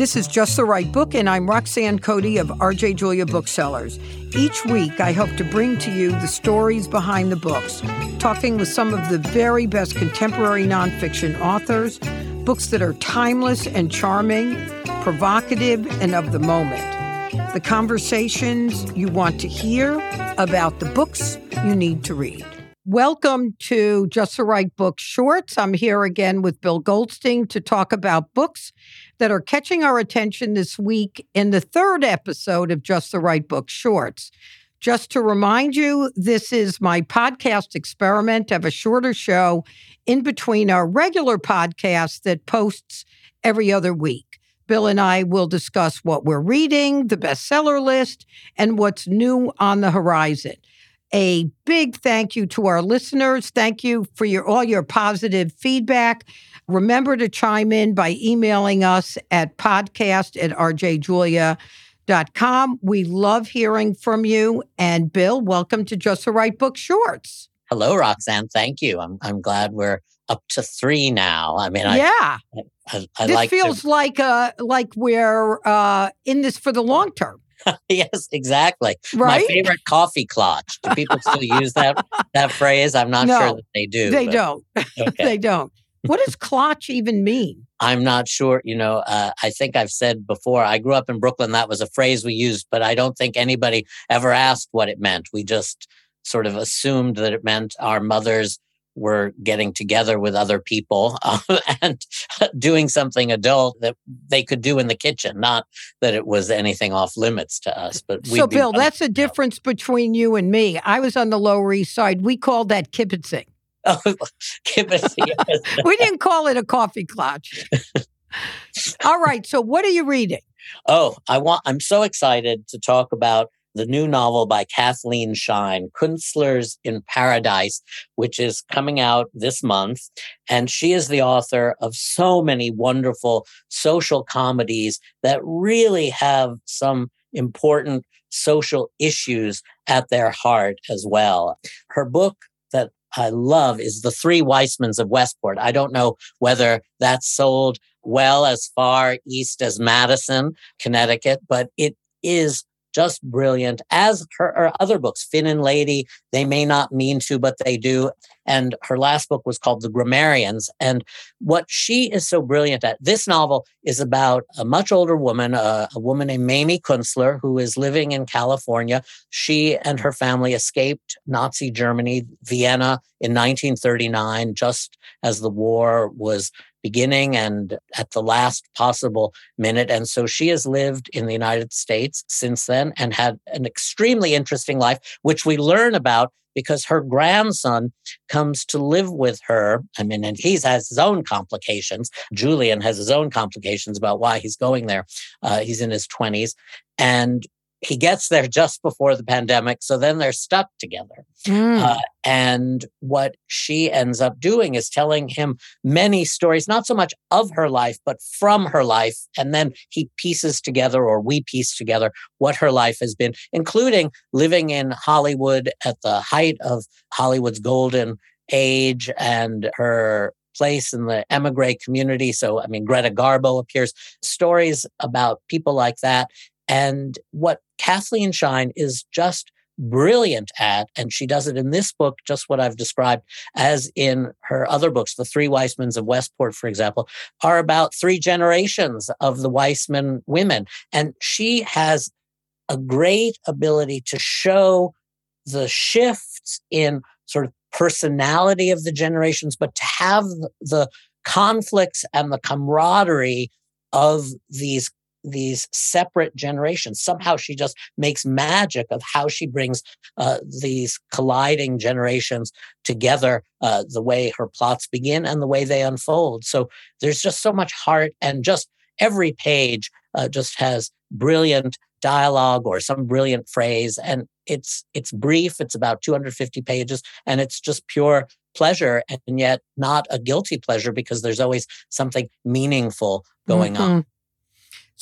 This is Just the Right Book, and I'm Roxanne Cody of RJ Julia Booksellers. Each week, I hope to bring to you the stories behind the books, talking with some of the very best contemporary nonfiction authors, books that are timeless and charming, provocative, and of the moment. The conversations you want to hear about the books you need to read. Welcome to Just the Right Book Shorts. I'm here again with Bill Goldstein to talk about books that are catching our attention this week in the third episode of Just the Right Book Shorts. Just to remind you, this is my podcast experiment of a shorter show in between our regular podcast that posts every other week. Bill and I will discuss what we're reading, the bestseller list, and what's new on the horizon a big thank you to our listeners. Thank you for your all your positive feedback. Remember to chime in by emailing us at podcast at rjjulia.com. We love hearing from you. And Bill, welcome to Just the Right Book Shorts. Hello, Roxanne. Thank you. I'm I'm glad we're up to three now. I mean, yeah, I, I, I this like feels to... like uh like we're uh in this for the long term. yes, exactly. Right? My favorite coffee clutch. Do people still use that that phrase? I'm not No, sure that they do. They but- don't. Okay. they don't. What does clutch even mean? I'm not sure. You know, uh, I think I've said before, I grew up in Brooklyn. That was a phrase we used, but I don't think anybody ever asked what it meant. We just sort of assumed that it meant our mothers were getting together with other people uh, and doing something adult that they could do in the kitchen, not that it was anything off limits to us. But So, Bill, that's the difference between you and me. I was on the Lower East Side. We called that kibitzing. Oh, give. We didn't call it a coffee clutch. All right. So, what are you reading? Oh, I want I'm so excited to talk about the new novel by Kathleen Schine, Kunstlers in Paradise, which is coming out this month. And she is the author of so many wonderful social comedies that really have some important social issues at their heart as well. Her book that I love is The Three Weissmans of Westport. I don't know whether that's sold well as far east as Madison, Connecticut, but it is just brilliant, as her, her other books, Fin and Lady, they may not mean to, but they do. And her last book was called The Grammarians. And what she is so brilliant at, this novel is about a much older woman, a, a woman named Mamie Kunstler, who is living in California. She and her family escaped Nazi Germany, Vienna in 1939, just as the war was beginning and at the last possible minute. And so she has lived in the United States since then and had an extremely interesting life, which we learn about because her grandson comes to live with her. I mean, and he has his own complications. Julian has his own complications about why he's going there. Uh, he's in his 20s. And he gets there just before the pandemic. So then they're stuck together. Mm. Uh, and what she ends up doing is telling him many stories, not so much of her life, but from her life. And then he pieces together, or we piece together, what her life has been, including living in Hollywood at the height of Hollywood's golden age and her place in the emigre community. So, I mean, Greta Garbo appears, stories about people like that. And what Kathleen Schine is just brilliant at, and she does it in this book, just what I've described, as in her other books, The Three Weissmans of Westport, for example, are about three generations of the Weissman women. And she has a great ability to show the shifts in sort of personality of the generations, but to have the conflicts and the camaraderie of these these separate generations. Somehow she just makes magic of how she brings uh, these colliding generations together, uh, the way her plots begin and the way they unfold. So there's just so much heart, and just every page uh, just has brilliant dialogue or some brilliant phrase, and it's it's brief. It's about 250 pages, and it's just pure pleasure, and yet not a guilty pleasure because there's always something meaningful going on.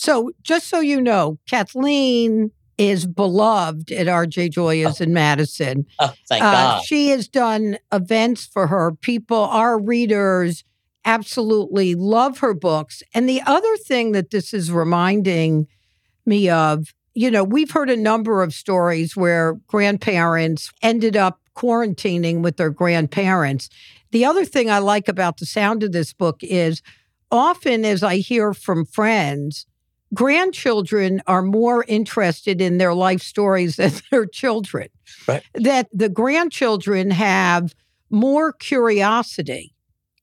So, just so you know, Kathleen is beloved at RJ Julia's in Madison. Oh, thank Uh, God. she has done events for her people, our readers absolutely love her books. And the other thing that this is reminding me of, you know, we've heard a number of stories where grandparents ended up quarantining with their grandparents. The other thing I like about the sound of this book is often, as I hear from friends, grandchildren are more interested in their life stories than their children. Right. That the grandchildren have more curiosity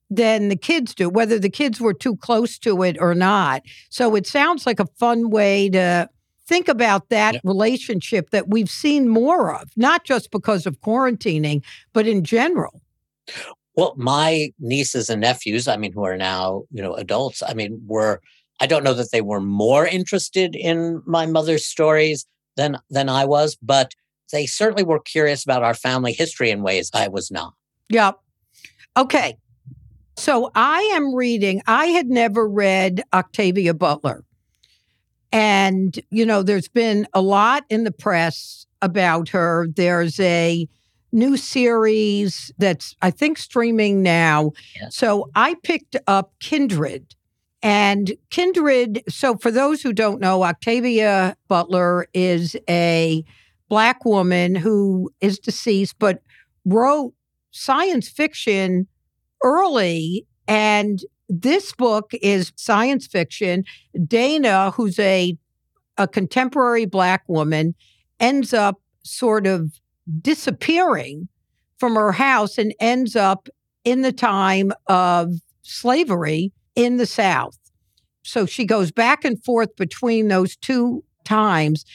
than the kids do, whether the kids were too close to it or not. So it sounds like a fun way to think about that relationship that we've seen more of, not just because of quarantining, but in general. Well, my nieces and nephews, I mean, who are now, you know, adults, I mean, were I don't know that they were more interested in my mother's stories than than I was, but they certainly were curious about our family history in ways I was not. Yeah. Okay. So I am reading, I had never read Octavia Butler. And, you know, there's been a lot in the press about her. There's a new series that's, I think, streaming now. Yes. So I picked up Kindred. And Kindred, so for those who don't know, Octavia Butler is a Black woman who is deceased, but wrote science fiction early. And this book is science fiction. Dana, who's a, a contemporary Black woman, ends up sort of disappearing from her house and ends up in the time of slavery in the South. So she goes back and forth between those two times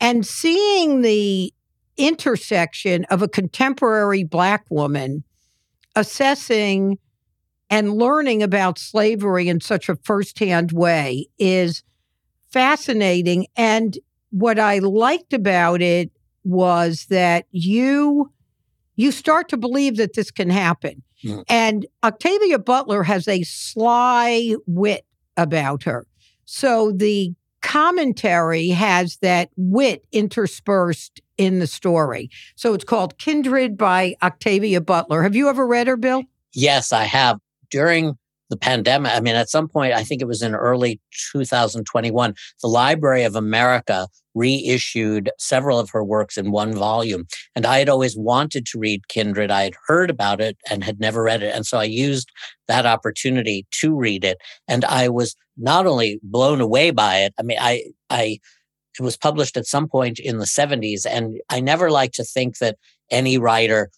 and seeing the intersection of a contemporary Black woman assessing and learning about slavery in such a firsthand way is fascinating. And what I liked about it was that you you start to believe that this can happen. Mm. And Octavia Butler has a sly wit about her. So the commentary has that wit interspersed in the story. So it's called Kindred by Octavia Butler. Have you ever read her, Bill? Yes, I have. During the pandemic, I mean, at some point, I think it was in early 2021, the Library of America reissued several of her works in one volume. And I had always wanted to read Kindred. I had heard about it and had never read it. And so I used that opportunity to read it. And I was not only blown away by it, I mean, I, I, it was published at some point in the 70s. And I never like to think that any writer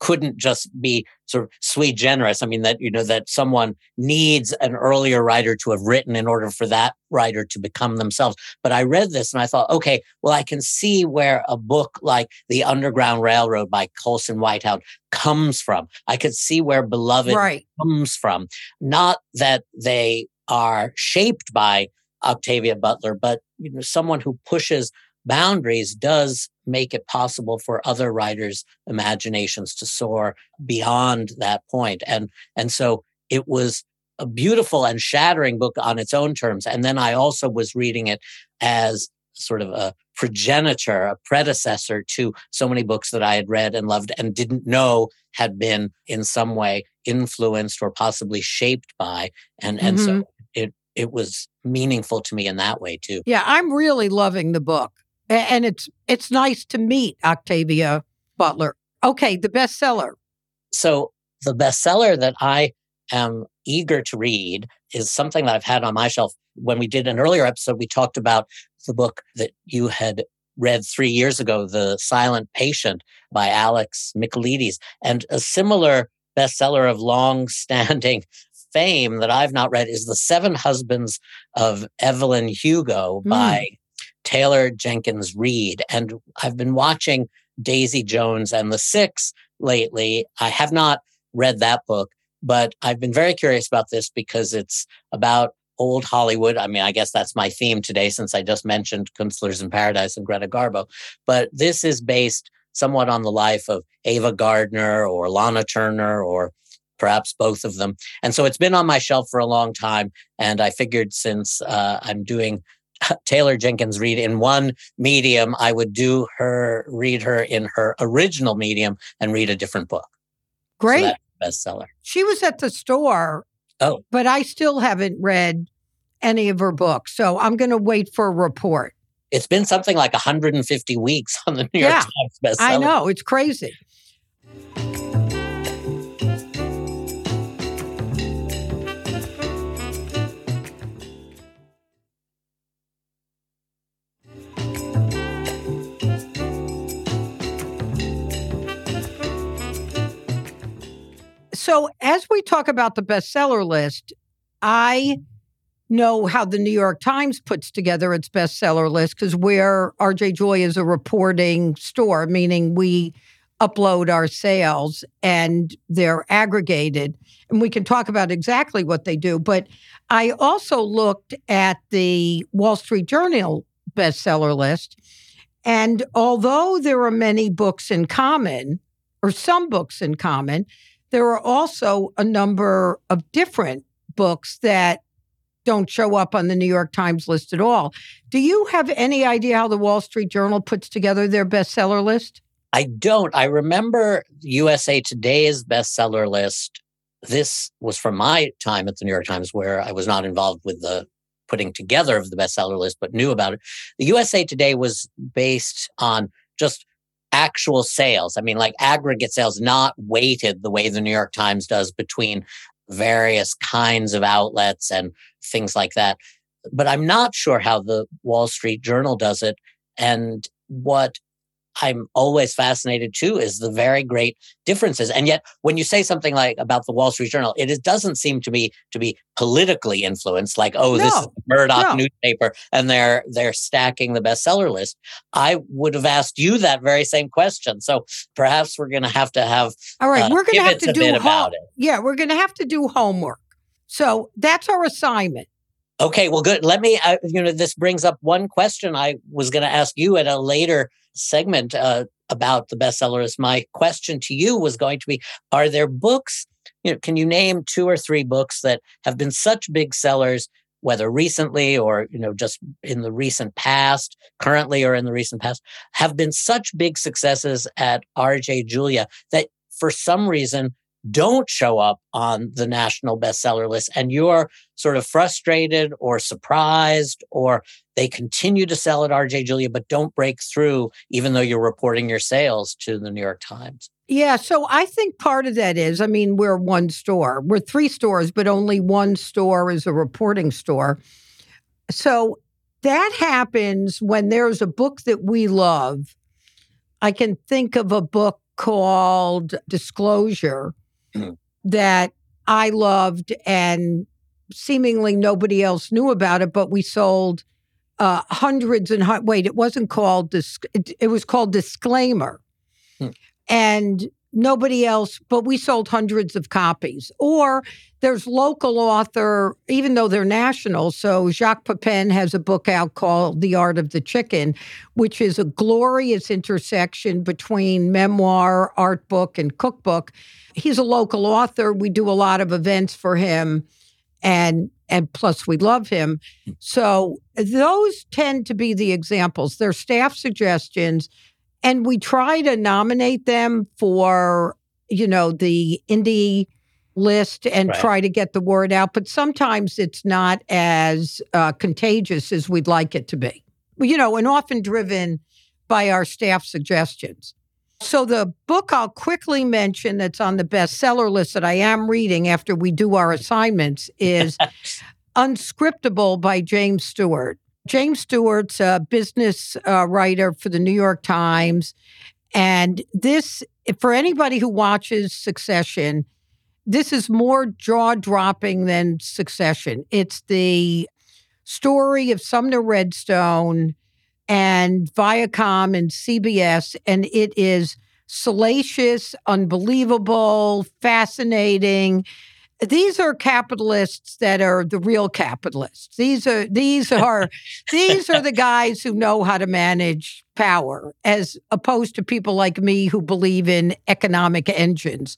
couldn't just be sort of sui generis. I mean, that, you know, that someone needs an earlier writer to have written in order for that writer to become themselves. But I read this and I thought, okay, well, I can see where a book like The Underground Railroad by Colson Whitehouse comes from. I could see where Beloved right. comes from. Not that they are shaped by Octavia Butler, but you know, someone who pushes boundaries does make it possible for other writers' imaginations to soar beyond that point. And, and so it was a beautiful and shattering book on its own terms. And then I also was reading it as sort of a progenitor, a predecessor to so many books that I had read and loved and didn't know had been in some way influenced or possibly shaped by. And, mm-hmm. and so mm-hmm. it, it was meaningful to me in that way too. Yeah, I'm really loving the book and it's it's nice to meet Octavia Butler. Okay, the bestseller. So the bestseller that I am eager to read is something that I've had on my shelf. When we did an earlier episode, we talked about the book that you had read three years ago, The Silent Patient by Alex Michaelides, and a similar bestseller of long standing fame that I've not read is The Seven Husbands of Evelyn Hugo mm. Taylor Jenkins Reid. And I've been watching Daisy Jones and the Six lately. I have not read that book, but I've been very curious about this because it's about old Hollywood. I mean, I guess that's my theme today since I just mentioned Kunstler's in Paradise and Greta Garbo. But this is based somewhat on the life of Ava Gardner or Lana Turner or perhaps both of them. And so it's been on my shelf for a long time. And I figured since uh, I'm doing Taylor Jenkins Reid in one medium, I would do her, read her in her original medium and read a different book. Great. So bestseller. She was at the store Oh. But I still haven't read any of her books. So I'm going to wait for a report. It's been something like 150 weeks on the New York Yeah, Times bestseller. I know, it's crazy. So, as we talk about the bestseller list, I know how the New York Times puts together its bestseller list because where RJ Julia is a reporting store, meaning we upload our sales and they're aggregated. And we can talk about exactly what they do. But I also looked at the Wall Street Journal bestseller list. And although there are many books in common, or some books in common, there are also a number of different books that don't show up on the New York Times list at all. Do you have any idea how the Wall Street Journal puts together their bestseller list? I don't. I remember USA Today's bestseller list. This was from my time at the New York Times, where I was not involved with the putting together of the bestseller list, but knew about it. The USA Today was based on just actual sales. I mean, like aggregate sales, not weighted the way the New York Times does between various kinds of outlets and things like that. But I'm not sure how the Wall Street Journal does it. And what I'm always fascinated too is the very great differences. And yet, when you say something like about the Wall Street Journal, it is, doesn't seem to me to be politically influenced. Like, oh, this is No, the Murdoch no. newspaper, and they're they're stacking the bestseller list. I would have asked you that very same question. So perhaps we're going to have to have All right, uh, we're going to have to do home- about it. Yeah, we're going to have to do homework. So that's our assignment. Okay, well, good. Let me, uh, you know, this brings up one question I was going to ask you at a later segment uh, about the bestsellers. My question to you was going to be Are there books, you know, can you name two or three books that have been such big sellers, whether recently or, you know, just in the recent past, currently or in the recent past, have been such big successes at RJ Julia that for some reason don't show up on the national bestseller list and you're sort of frustrated or surprised or they continue to sell at RJ Julia but don't break through even though you're reporting your sales to the New York Times. Yeah, so I think part of that is, I mean, we're one store. We're three stores, but only one store is a reporting store. So that happens when there's a book that we love. I can think of a book called Disclosure. That I loved and seemingly nobody else knew about it, but we sold uh, hundreds and wait, it wasn't called dis- it, it was called Disclaimer, Hmm. and nobody else, but we sold hundreds of copies. Or there's local author, even though they're national. So Jacques Pepin has a book out called The Art of the Chicken, which is a glorious intersection between memoir, art book, and cookbook. He's a local author. We do a lot of events for him and and plus we love him. Hmm. So those tend to be the examples. They're staff suggestions and we try to nominate them for you know the indie list and Right. try to get the word out but sometimes it's not as uh, contagious as we'd like it to be. You know and often driven by our staff suggestions. So the book i'll quickly mention that's on the bestseller list that i am reading after we do our assignments is unscripted by james stewart James Stewart's a business uh, writer for the New York Times. And this, for anybody who watches Succession, this is more jaw dropping than Succession. It's the story of Sumner Redstone and Viacom and CBS, and it is salacious, unbelievable, fascinating these are capitalists that are the real capitalists. These are these are these are the guys who know how to manage power, as opposed to people like me who believe in economic engines.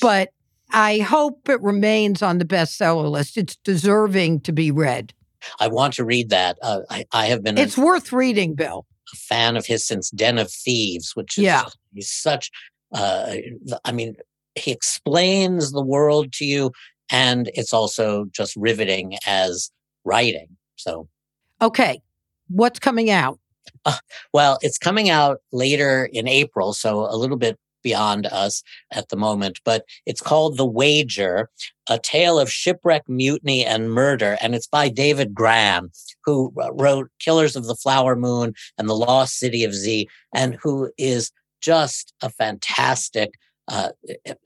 But I hope it remains on the bestseller list. It's deserving to be read. I want to read that. Uh, I, I have been a It's worth reading, Bill. A fan of his since Den of Thieves, which is Yeah. such. Uh, I mean, he explains the world to you and it's also just riveting as writing. So, okay, what's coming out? Uh, well, it's coming out later in April, so a little bit beyond us at the moment, but it's called The Wager, a tale of shipwreck, mutiny, and murder. And it's by David Grann, who wrote Killers of the Flower Moon and The Lost City of Z, and who is just a fantastic uh,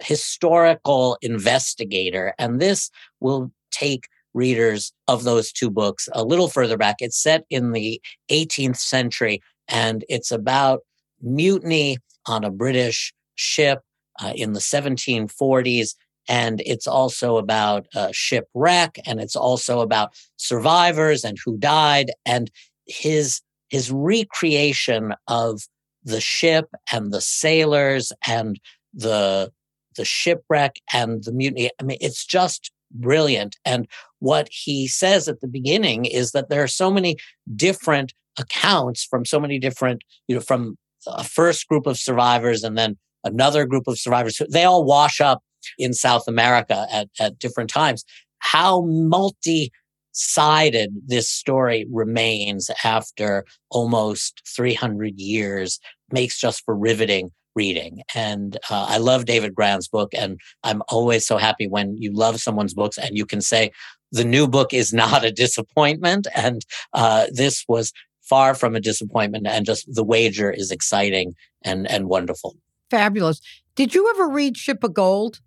historical investigator. And this will take readers of those two books a little further back. It's set in the 18th century and it's about mutiny on a British ship uh, in the 1740s. And it's also about uh, shipwreck and it's also about survivors and who died and his his recreation of the ship and the sailors and the the shipwreck and the mutiny. I mean, it's just brilliant. And what he says at the beginning is that there are so many different accounts from so many different, you know, from a first group of survivors and then another group of survivors. They all wash up in South America at, at different times. How multi sided this story remains after almost 300 years makes just for riveting reading. And uh, I love David Grann's book. And I'm always so happy when you love someone's books and you can say, the new book is not a disappointment. And uh, this was far from a disappointment. And just the wager is exciting and, and wonderful. Fabulous. Did you ever read Ship of Gold?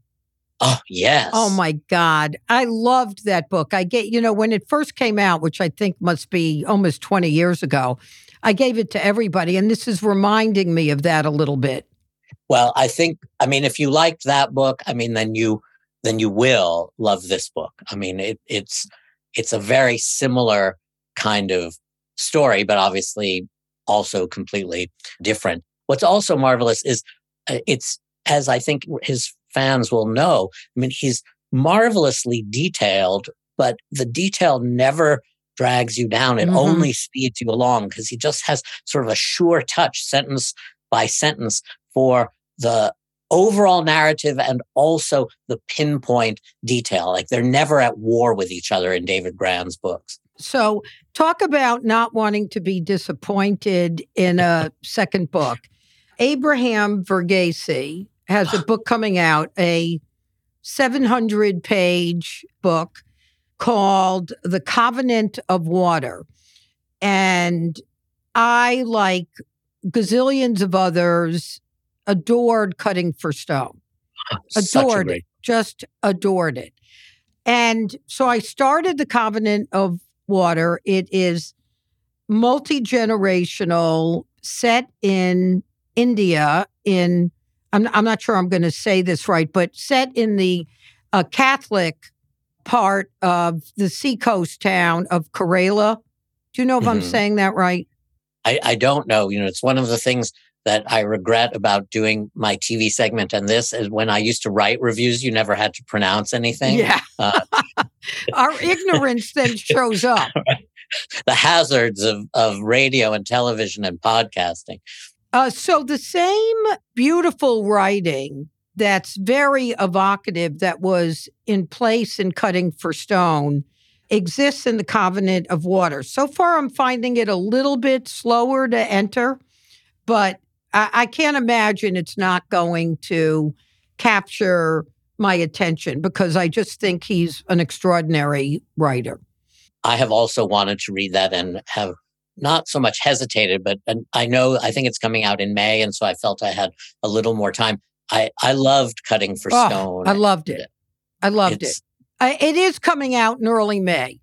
Oh, yes. Oh my God. I loved that book. I get, you know, when it first came out, which I think must be almost 20 years ago, I gave it to everybody. And this is reminding me of that a little bit. Well, I think, I mean, if you liked that book, I mean, then you, then you will love this book. I mean, it, it's, it's a very similar kind of story, but obviously also completely different. What's also marvelous is uh, it's, as I think his fans will know, I mean, he's marvelously detailed, but the detail never drags you down. It mm-hmm. only speeds you along because he just has sort of a sure touch sentence by sentence for the overall narrative and also the pinpoint detail. Like they're never at war with each other in David Grann's books. So, talk about not wanting to be disappointed in a second book. Abraham Verghese has a book coming out, a 700 page book called The Covenant of Water. And I, like gazillions of others, adored Cutting for Stone. adored it, just adored it. And so I started the Covenant of Water. It is multi generational, set in India, in, I'm, I'm not sure I'm going to say this right, but set in the uh, Catholic part of the seacoast town of Kerala. Do you know if mm-hmm. I'm saying that right? I, I don't know. You know, it's one of the things that I regret about doing my TV segment and this is when I used to write reviews, you never had to pronounce anything. Yeah. Uh, Our ignorance then shows up. the hazards of, of radio and television and podcasting. Uh, so the same beautiful writing that's very evocative that was in place in Cutting for Stone exists in the Covenant of Water. So far, I'm finding it a little bit slower to enter, but I, I can't imagine it's not going to capture my attention because I just think he's an extraordinary writer. I have also wanted to read that and have not so much hesitated, but I know I think it's coming out in May, and so I felt I had a little more time. I I loved Cutting for oh, Stone. I loved it. I loved it's, it. I, it is coming out in early May.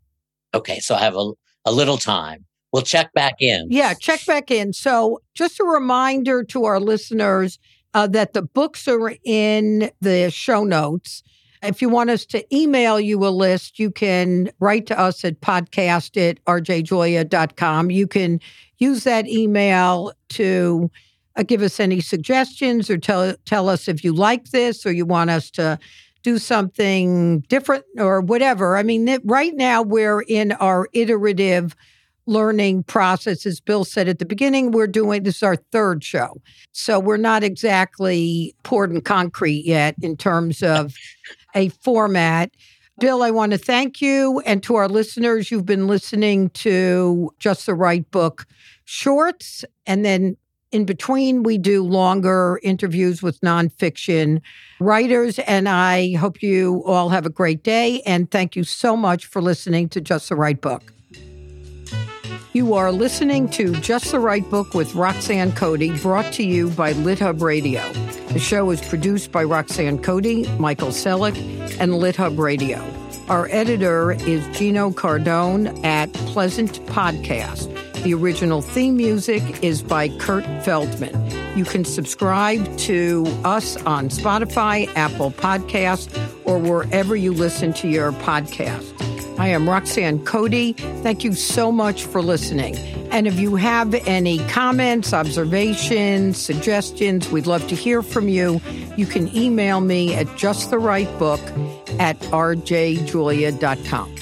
Okay, so I have a a little time. We'll check back in. Yeah, check back in. So, just a reminder to our listeners uh, that the books are in the show notes. If you want us to email you a list, you can write to us at podcast at rjjulia.com. You can use that email to uh, give us any suggestions or tell, tell us if you like this or you want us to do something different or whatever. I mean, right now we're in our iterative learning process. As Bill said at the beginning, we're doing this is our third show. So we're not exactly poured in concrete yet in terms of a format. Bill, I want to thank you. And to our listeners, you've been listening to Just the Right Book shorts. And then in between, we do longer interviews with nonfiction writers. And I hope you all have a great day. And thank you so much for listening to Just the Right Book. You are listening to Just the Right Book with Roxanne Cody, brought to you by LitHub Radio. The show is produced by Roxanne Cody, Michael Selleck, and LitHub Radio. Our editor is Gino Cardone at Pleasant Podcast. The original theme music is by Kurt Feldman. You can subscribe to us on Spotify, Apple Podcasts, or wherever you listen to your podcast. I am Roxanne Cody. Thank you so much for listening. And if you have any comments, observations, suggestions, we'd love to hear from you. You can email me at justtherightbook at rjjulia.com.